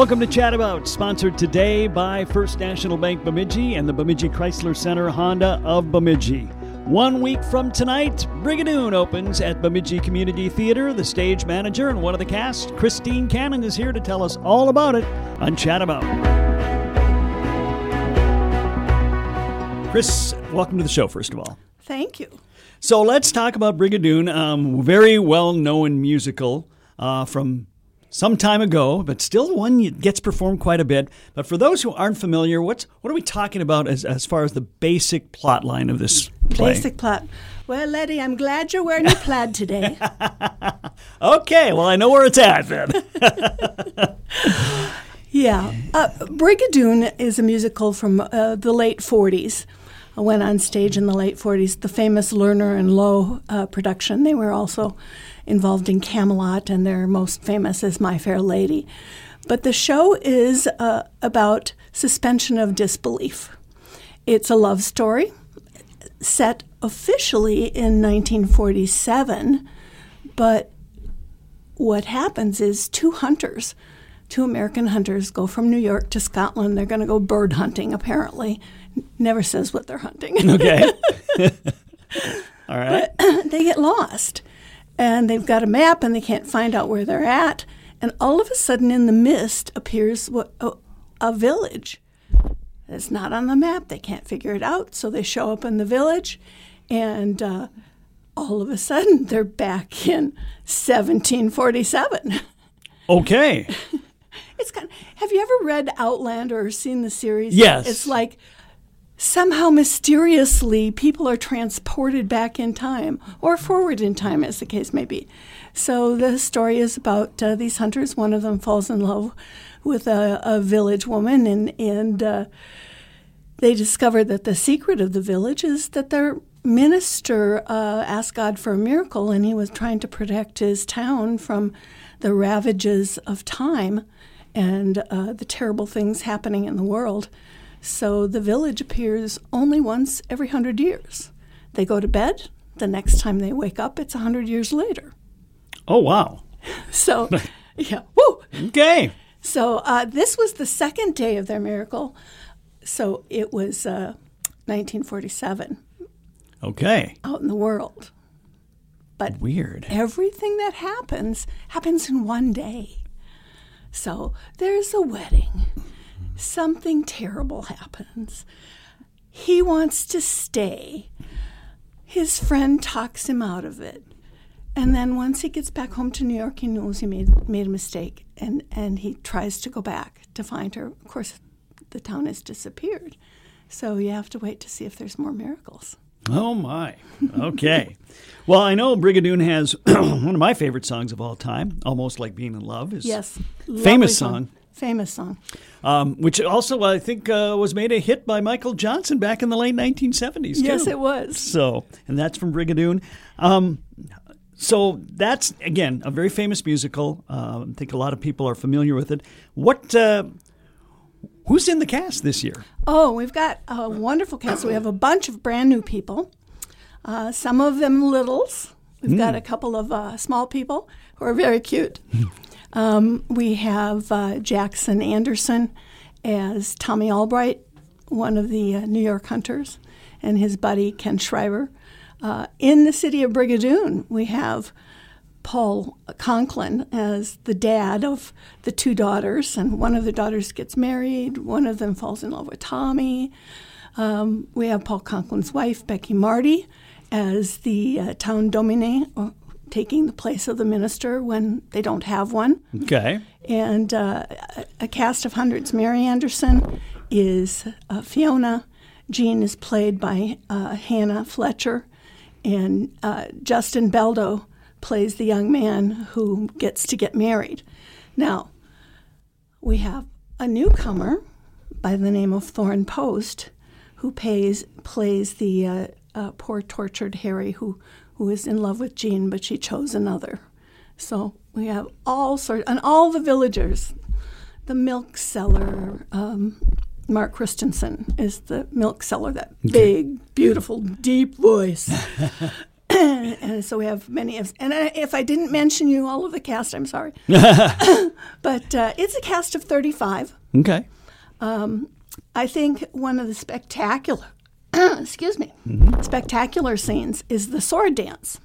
Welcome to Chat About, sponsored today by First National Bank Bemidji and the Bemidji Chrysler Center Honda of Bemidji. One week from tonight, Brigadoon opens at Bemidji Community Theater. The stage manager and one of the cast, Kristine Cannon, is here to tell us all about it on Chat About. Kris, welcome to the show, first of all. Thank you. So let's talk about Brigadoon, um, very well known musical uh, from some time ago, but still one that gets performed quite a bit. But for those who aren't familiar, what's what are we talking about as, as far as the basic plot line of this play? Basic plot. Well, Letty, I'm glad you're wearing your plaid today. okay, well I know where it's at then. yeah, uh, Brigadoon is a musical from uh, the late '40s. I went on stage in the late '40s. The famous Lerner and Loewe uh, production. They were also involved in Camelot, and their most famous is My Fair Lady. But the show is uh, about suspension of disbelief. It's a love story set officially in 1947, but what happens is two hunters, two American hunters, go from New York to Scotland. They're going to go bird hunting, apparently. Never says what they're hunting. Okay. All right. But they get lost and they've got a map and they can't find out where they're at. And all of a sudden, in the mist, appears what, a, a village. It's not on the map. They can't figure it out. So they show up in the village, and uh, all of a sudden, they're back in 1747. Okay. it's kind of, have you ever read Outlander or seen the series? Yes. It's like somehow mysteriously people are transported back in time or forward in time, as the case may be. So the story is about uh, these hunters. One of them falls in love with a, a village woman, and and uh, they discover that the secret of the village is that their minister uh, asked God for a miracle, and he was trying to protect his town from the ravages of time and uh, the terrible things happening in the world. So the village appears only once every hundred years. They go to bed. The next time they wake up, it's a hundred years later. Oh wow! So, yeah, woo. Okay. So uh, this was the second day of their miracle. So it was uh, 1947. Okay. Out in the world. But weird. Everything that happens happens in one day. So there's a wedding something terrible happens. He wants to stay. His friend talks him out of it. And then once he gets back home to New York, he knows he made, made a mistake and, and he tries to go back to find her. Of course, the town has disappeared. So you have to wait to see if there's more miracles. Oh, my. Okay. well, I know Brigadoon has one of my favorite songs of all time, Almost Like Being in Love. Is yes. Famous song. song. Famous song. Um, which also, I think, uh, was made a hit by Michael Johnson back in the late 1970s, too. Yes, it was. So, and that's from Brigadoon. Um, so that's, again, a very famous musical. Uh, I think a lot of people are familiar with it. What. Uh, who's in the cast this year? Oh, we've got a wonderful cast. We have a bunch of brand new people. Uh, some of them littles. We've mm. got a couple of uh, small people who are very cute. Um, we have uh, Jackson Anderson as Tommy Albright, one of the uh, New York hunters, and his buddy Ken Shriver. Uh, in the city of Brigadoon, we have Paul Conklin as the dad of the two daughters, and one of the daughters gets married, one of them falls in love with Tommy. Um, we have Paul Conklin's wife, Becky Marty, as the uh, town dominie, taking the place of the minister when they don't have one. Okay. And uh, a cast of hundreds. Mary Anderson is uh, Fiona. Jean is played by uh, Hannah Fletcher. And uh, Justin Beldo plays the young man who gets to get married. Now, we have a newcomer by the name of Thorne Post who pays, plays the uh, uh, poor tortured Harry who who is in love with Jean, but she chose another. So we have all sorts, and all the villagers. The milk seller, um, Mark Christensen, is the milk seller, that big, beautiful, deep voice. and so we have many of. And I, if I didn't mention you, all of the cast, I'm sorry. but uh, it's a cast of 35. Okay. I think one of the spectacular, excuse me, spectacular scenes is the sword dance.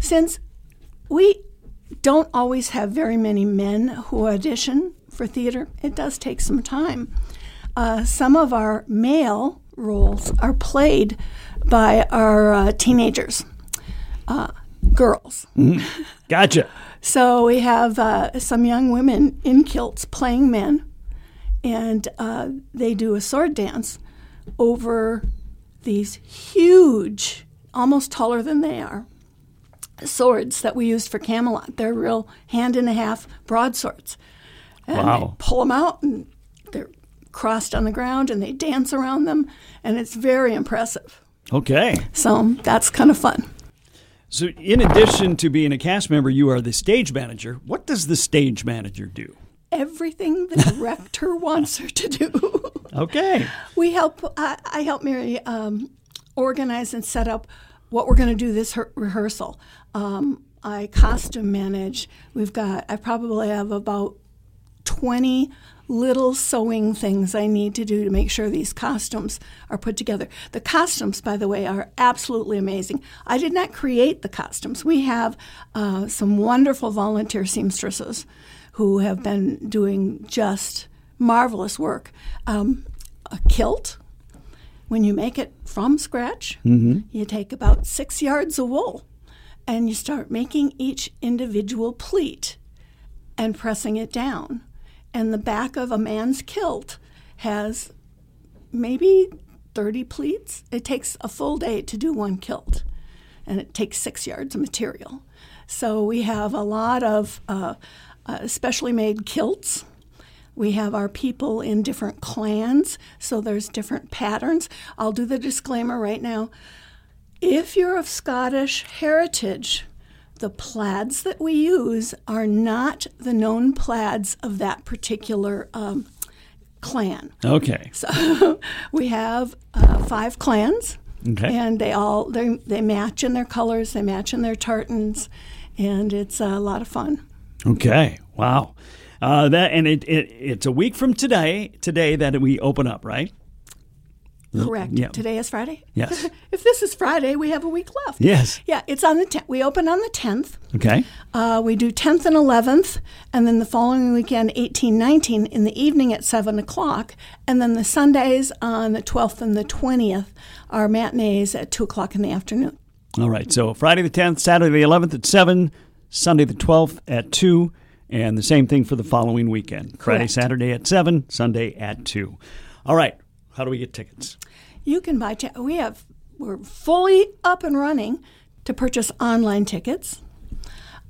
Since we don't always have very many men who audition for theater, it does take some time. Uh, some of our male roles are played by our uh, teenagers, uh, girls. Gotcha. So we have uh, some young women in kilts playing men, and uh, they do a sword dance over these huge, almost taller than they are, swords that we used for Camelot. They're real hand and a half broadswords. And Wow. They pull them out and they're crossed on the ground and they dance around them, and it's very impressive. Okay. So that's kind of fun. So, in addition to being a cast member, you are the stage manager. What does the stage manager do? Everything the director wants her to do. Okay. We help. I, I help Mary um, organize and set up what we're going to do this her- rehearsal. Um, I costume manage. We've got. I probably have about twenty little sewing things I need to do to make sure these costumes are put together. The costumes, by the way, are absolutely amazing. I did not create the costumes. We have uh, some wonderful volunteer seamstresses who have been doing just marvelous work. Um, a kilt, when you make it from scratch, you take about six yards of wool and you start making each individual pleat and pressing it down. And the back of a man's kilt has maybe 30 pleats. It takes a full day to do one kilt, and it takes six yards of material. So we have a lot of uh, uh, specially made kilts. We have our people in different clans, so there's different patterns. I'll do the disclaimer right now. If you're of Scottish heritage, the plaids that we use are not the known plaids of that particular um, clan. Okay. So we have uh, five clans, Okay. and they all they they match in their colors, they match in their tartans, and it's a lot of fun. Okay. Wow. Uh, that and it, it it's a week from today today that we open up, right? Correct. yeah. Today is Friday. Yes. if this is Friday, we have a week left. Yes. Yeah, it's on the 10th. We open on the 10th. Okay. Uh, we do 10th and 11th, and then the following weekend, 18, 19, in the evening at 7 o'clock. And then the Sundays on the 12th and the 20th are matinees at 2 o'clock in the afternoon. All right. So Friday the 10th, Saturday the 11th at 7, Sunday the 12th at 2, and the same thing for the following weekend. Friday, Saturday at 7, Sunday at 2. All right. How do we get tickets? You can buy, t- we have, we're fully up and running to purchase online tickets.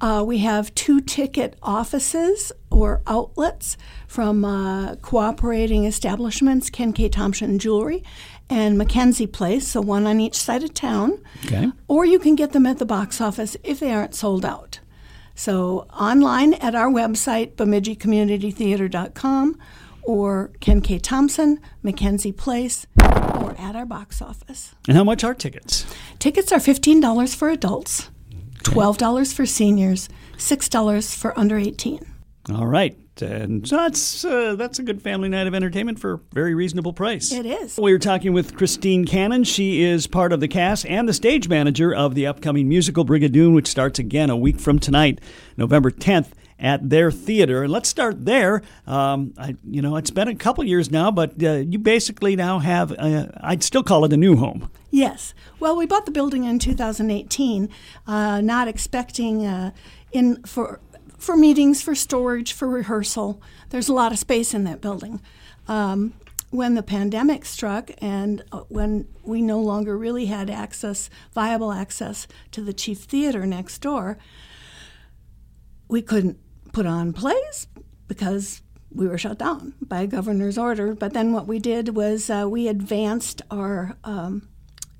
Uh, we have two ticket offices or outlets from uh, cooperating establishments, Ken K. Thompson Jewelry and Mackenzie Place, so one on each side of town. Okay. Or you can get them at the box office if they aren't sold out. So online at our website, BemidjiCommunityTheater.com, or Ken K. Thompson, Mackenzie Place, or at our box office. And how much are tickets? Tickets are $15 for adults, $12 for seniors, $6 for under 18. All right. And so that's uh, that's a good family night of entertainment for a very reasonable price. It is. We were talking with Kristine Cannon. She is part of the cast and the stage manager of the upcoming musical Brigadoon, which starts again a week from tonight, November 10th, at their theater. And let's start there. Um, I, you know, it's been a couple years now, but uh, you basically now have, uh, I'd still call it a new home. Yes. Well, we bought the building in 2018, uh, not expecting uh, in for for meetings, for storage, for rehearsal. There's a lot of space in that building. Um, when the pandemic struck and uh, when we no longer really had access, viable access to the chief theater next door, we couldn't put on plays because we were shut down by a governor's order. But then what we did was uh, we advanced our um,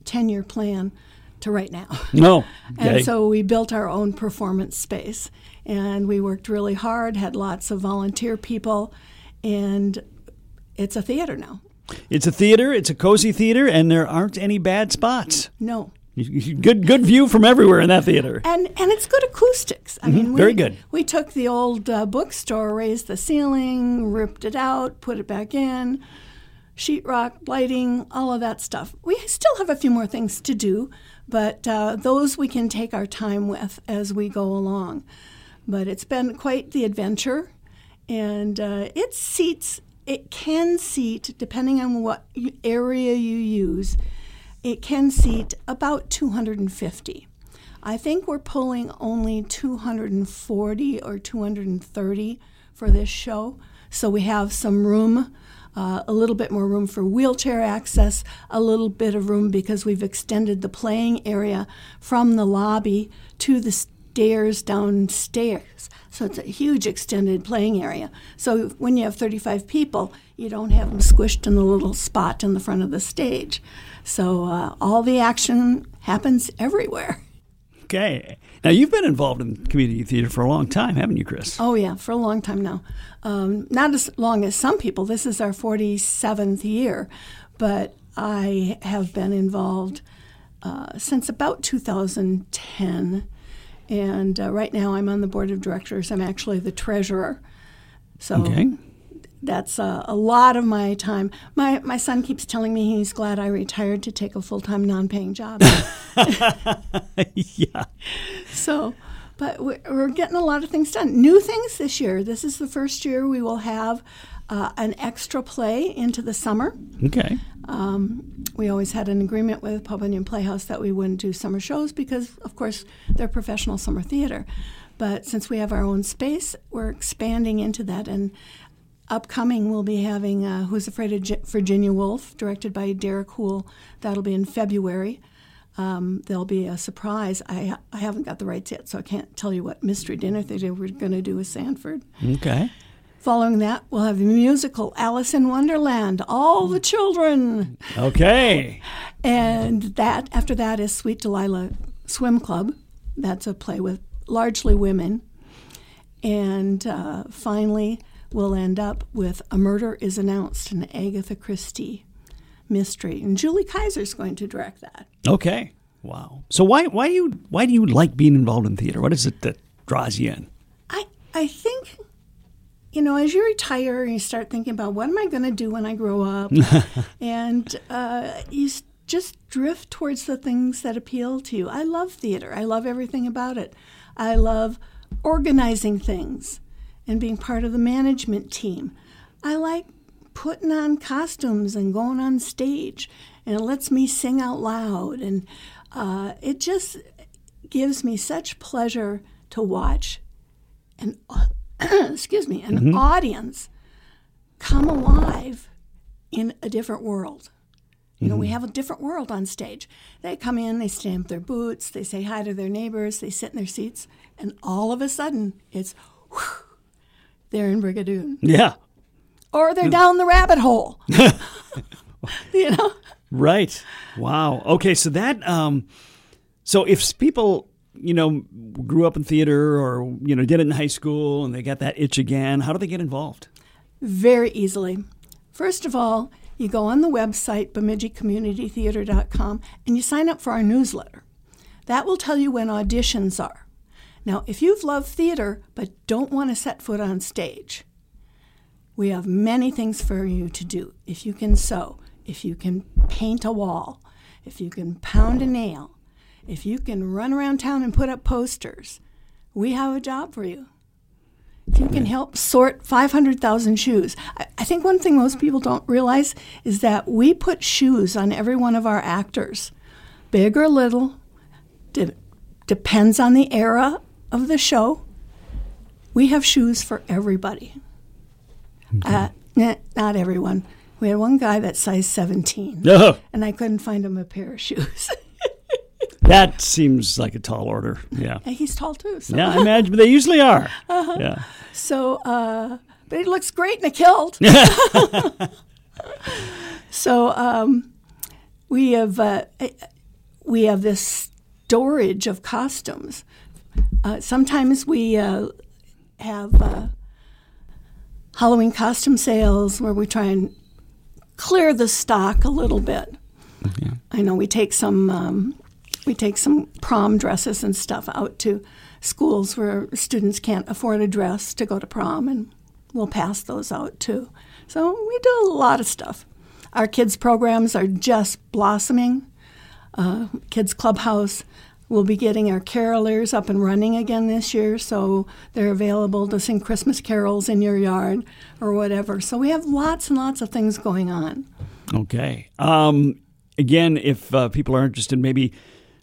10 year plan to right now. No. Okay. And so we built our own performance space. And we worked really hard, had lots of volunteer people, and it's a theater now. it's a theater, it's a cozy theater, and there aren't any bad spots. No, Good, good view from everywhere in that theater. And and it's good acoustics. I mean, we, Mm-hmm. very good. We took the old uh, bookstore, raised the ceiling, ripped it out, put it back in, sheetrock, lighting, all of that stuff. We still have a few more things to do, but uh, those we can take our time with as we go along. But it's been quite the adventure, and uh, it seats. It can seat, depending on what area you use, it can seat about 250. I think we're pulling only 240 or 230 for this show. So we have some room, uh, a little bit more room for wheelchair access, a little bit of room because we've extended the playing area from the lobby to the stairs downstairs. So it's a huge extended playing area. So when you have 35 people, you don't have them squished in the little spot in the front of the stage. So uh, all the action happens everywhere. Okay. Now, you've been involved in community theater for a long time, haven't you, Kris? Oh, yeah, for a long time now. Um, not as long as some people. This is our 47th year, but I have been involved uh, since about 2010. And uh, right now I'm on the board of directors. I'm actually the treasurer. So Okay. That's uh, a lot of my time. My, my son keeps telling me he's glad I retired to take a full time non paying job. yeah. So, but we're, we're getting a lot of things done. New things this year. This is the first year we will have uh, an extra play into the summer. Okay. Um, we always had an agreement with Paul Bunyan Playhouse that we wouldn't do summer shows because, of course, they're professional summer theater. But since we have our own space, we're expanding into that. And upcoming, we'll be having uh, Who's Afraid of Gi- Virginia Woolf, directed by Derek Hool. That'll be in February. Um, there'll be a surprise. I, I haven't got the rights yet, so I can't tell you what mystery dinner they we're going to do with Sanford. Okay. Following that, we'll have the musical Alice in Wonderland, All the Children. Okay. And that after that is Sweet Delilah Swim Club. That's a play with largely women. And uh, finally, we'll end up with A Murder is Announced, an Agatha Christie mystery. And Julie Kaiser's going to direct that. Okay. Wow. So why why do you why do you like being involved in theater? What is it that draws you in? I, I think, you know, as you retire and you start thinking about what am I going to do when I grow up, and uh, you just drift towards the things that appeal to you. I love theater. I love everything about it. I love organizing things and being part of the management team. I like putting on costumes and going on stage, and it lets me sing out loud, and uh, it just gives me such pleasure to watch an excuse me an audience come alive in a different world. You know, we have a different world on stage. They come in, they stamp their boots, they say hi to their neighbors, they sit in their seats, and all of a sudden it's whew, they're in Brigadoon. Yeah. Or they're down the rabbit hole. you know? Right. Wow. Okay. So that um, so if people you know grew up in theater or you know did it in high school and they got that itch again, how do they get involved? Very easily. First of all, you go on the website, bemidjiCommunityTheater.com, and you sign up for our newsletter. That will tell you when auditions are. Now, if you've loved theater but don't want to set foot on stage, we have many things for you to do. If you can sew, if you can paint a wall, if you can pound a nail, if you can run around town and put up posters, we have a job for you. If you can help sort 500,000 shoes. I, I think one thing most people don't realize is that we put shoes on every one of our actors, big or little, de- depends on the era of the show. We have shoes for everybody. Uh, nah, not everyone. We had one guy that size 17, Oh, and I couldn't find him a pair of shoes. that seems like a tall order. Yeah. And He's tall too. So. Yeah, I imagine they usually are. Yeah. So, uh, but he looks great in a kilt. so, um, we have uh, we have this storage of costumes. Uh, sometimes we uh, have uh, Halloween costume sales where we try and clear the stock a little bit. I know we take some um, we take some prom dresses and stuff out to schools where students can't afford a dress to go to prom, and we'll pass those out too. So we do a lot of stuff. Our kids' programs are just blossoming. Uh, kids Clubhouse will be getting our carolers up and running again this year, so they're available to sing Christmas carols in your yard or whatever. So we have lots and lots of things going on. Okay. Um, again, if uh, people are interested, maybe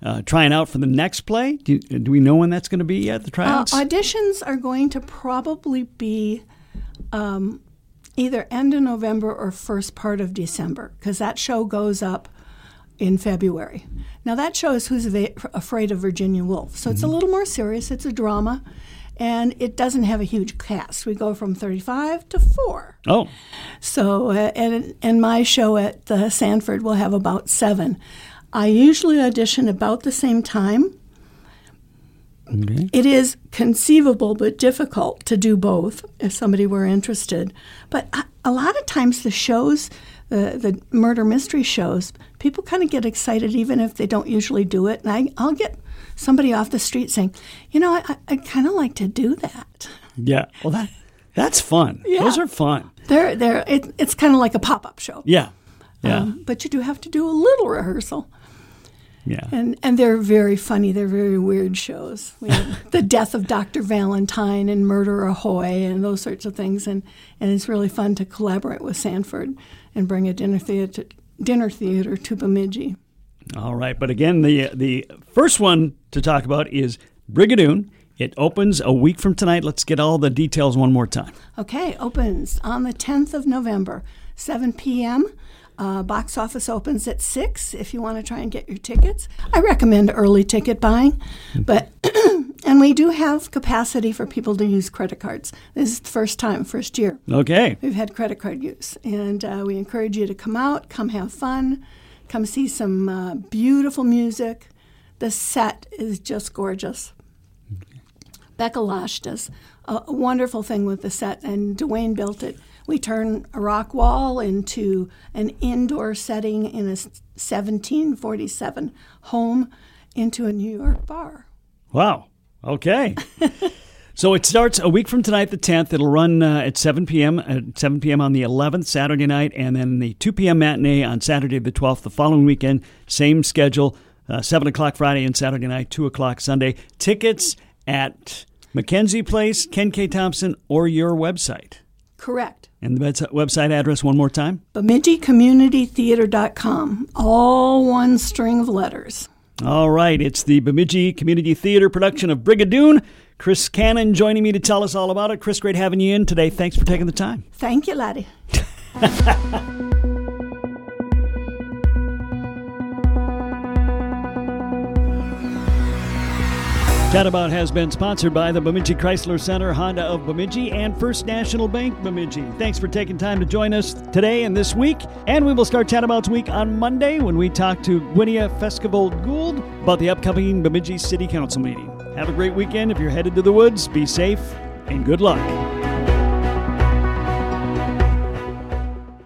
uh, trying out for the next play, do, do we know when that's going to be at the tryouts? Uh, auditions are going to probably be um, either end of November or first part of December because that show goes up in February. Now, that shows Who's Afraid of Virginia Woolf. So it's a mm-hmm. little more serious, it's a drama, and it doesn't have a huge cast. We go from 35 to 4. Oh. So, uh, and, and my show at the Sanford will have about seven. I usually audition about the same time. Okay. It is conceivable but difficult to do both if somebody were interested. But a, a lot of times the shows, the, the murder mystery shows, people kind of get excited even if they don't usually do it. And I, I'll get somebody off the street saying, you know, I, I'd kind of like to do that. Yeah. Well, that that's fun. Yeah. Those are fun. They're, they're, it, it's kind of like a pop up show. Yeah. Yeah. Um, but you do have to do a little rehearsal. Yeah. And and they're very funny. They're very weird shows. We have the death of Dr. Valentine and Murder Ahoy and those sorts of things. And, and it's really fun to collaborate with Sanford and bring a dinner theater dinner theater to Bemidji. All right, but again, the the first one to talk about is Brigadoon. It opens a week from tonight. Let's get all the details one more time. Okay, opens on the 10th of November, 7 p.m. Uh, box office opens at 6 if you want to try and get your tickets. I recommend early ticket buying, but and we do have capacity for people to use credit cards. This is the first time, first year. Okay. We've had credit card use, and uh, we encourage you to come out, come have fun, come see some uh, beautiful music. The set is just gorgeous. Becca Losh does a, a wonderful thing with the set, and Dwayne built it. We turn a rock wall into an indoor setting in a 1747 home into a New York bar. Wow. Okay. so it starts a week from tonight, the 10th. It'll run uh, at 7 p.m. At 7 p.m. on the 11th, Saturday night, and then the 2 p.m. matinee on Saturday the 12th. The following weekend, same schedule, uh, 7 o'clock Friday and Saturday night, 2 o'clock Sunday. Tickets at Mackenzie Place, Ken K. Thompson, or your website. Correct. And the website address one more time. BemidjiCommunityTheater.com. All one string of letters. All right, it's the Bemidji Community Theater production of Brigadoon. Kris Cannon joining me to tell us all about it. Kris, great having you in today. Thanks for taking the time. Thank you, laddie. Chat About has been sponsored by the Bemidji Chrysler Center, Honda of Bemidji, and First National Bank Bemidji. Thanks for taking time to join us today and this week. And we will start Chat About's week on Monday when we talk to Gwynia Festival Gould about the upcoming Bemidji City Council meeting. Have a great weekend. If you're headed to the woods, be safe and good luck.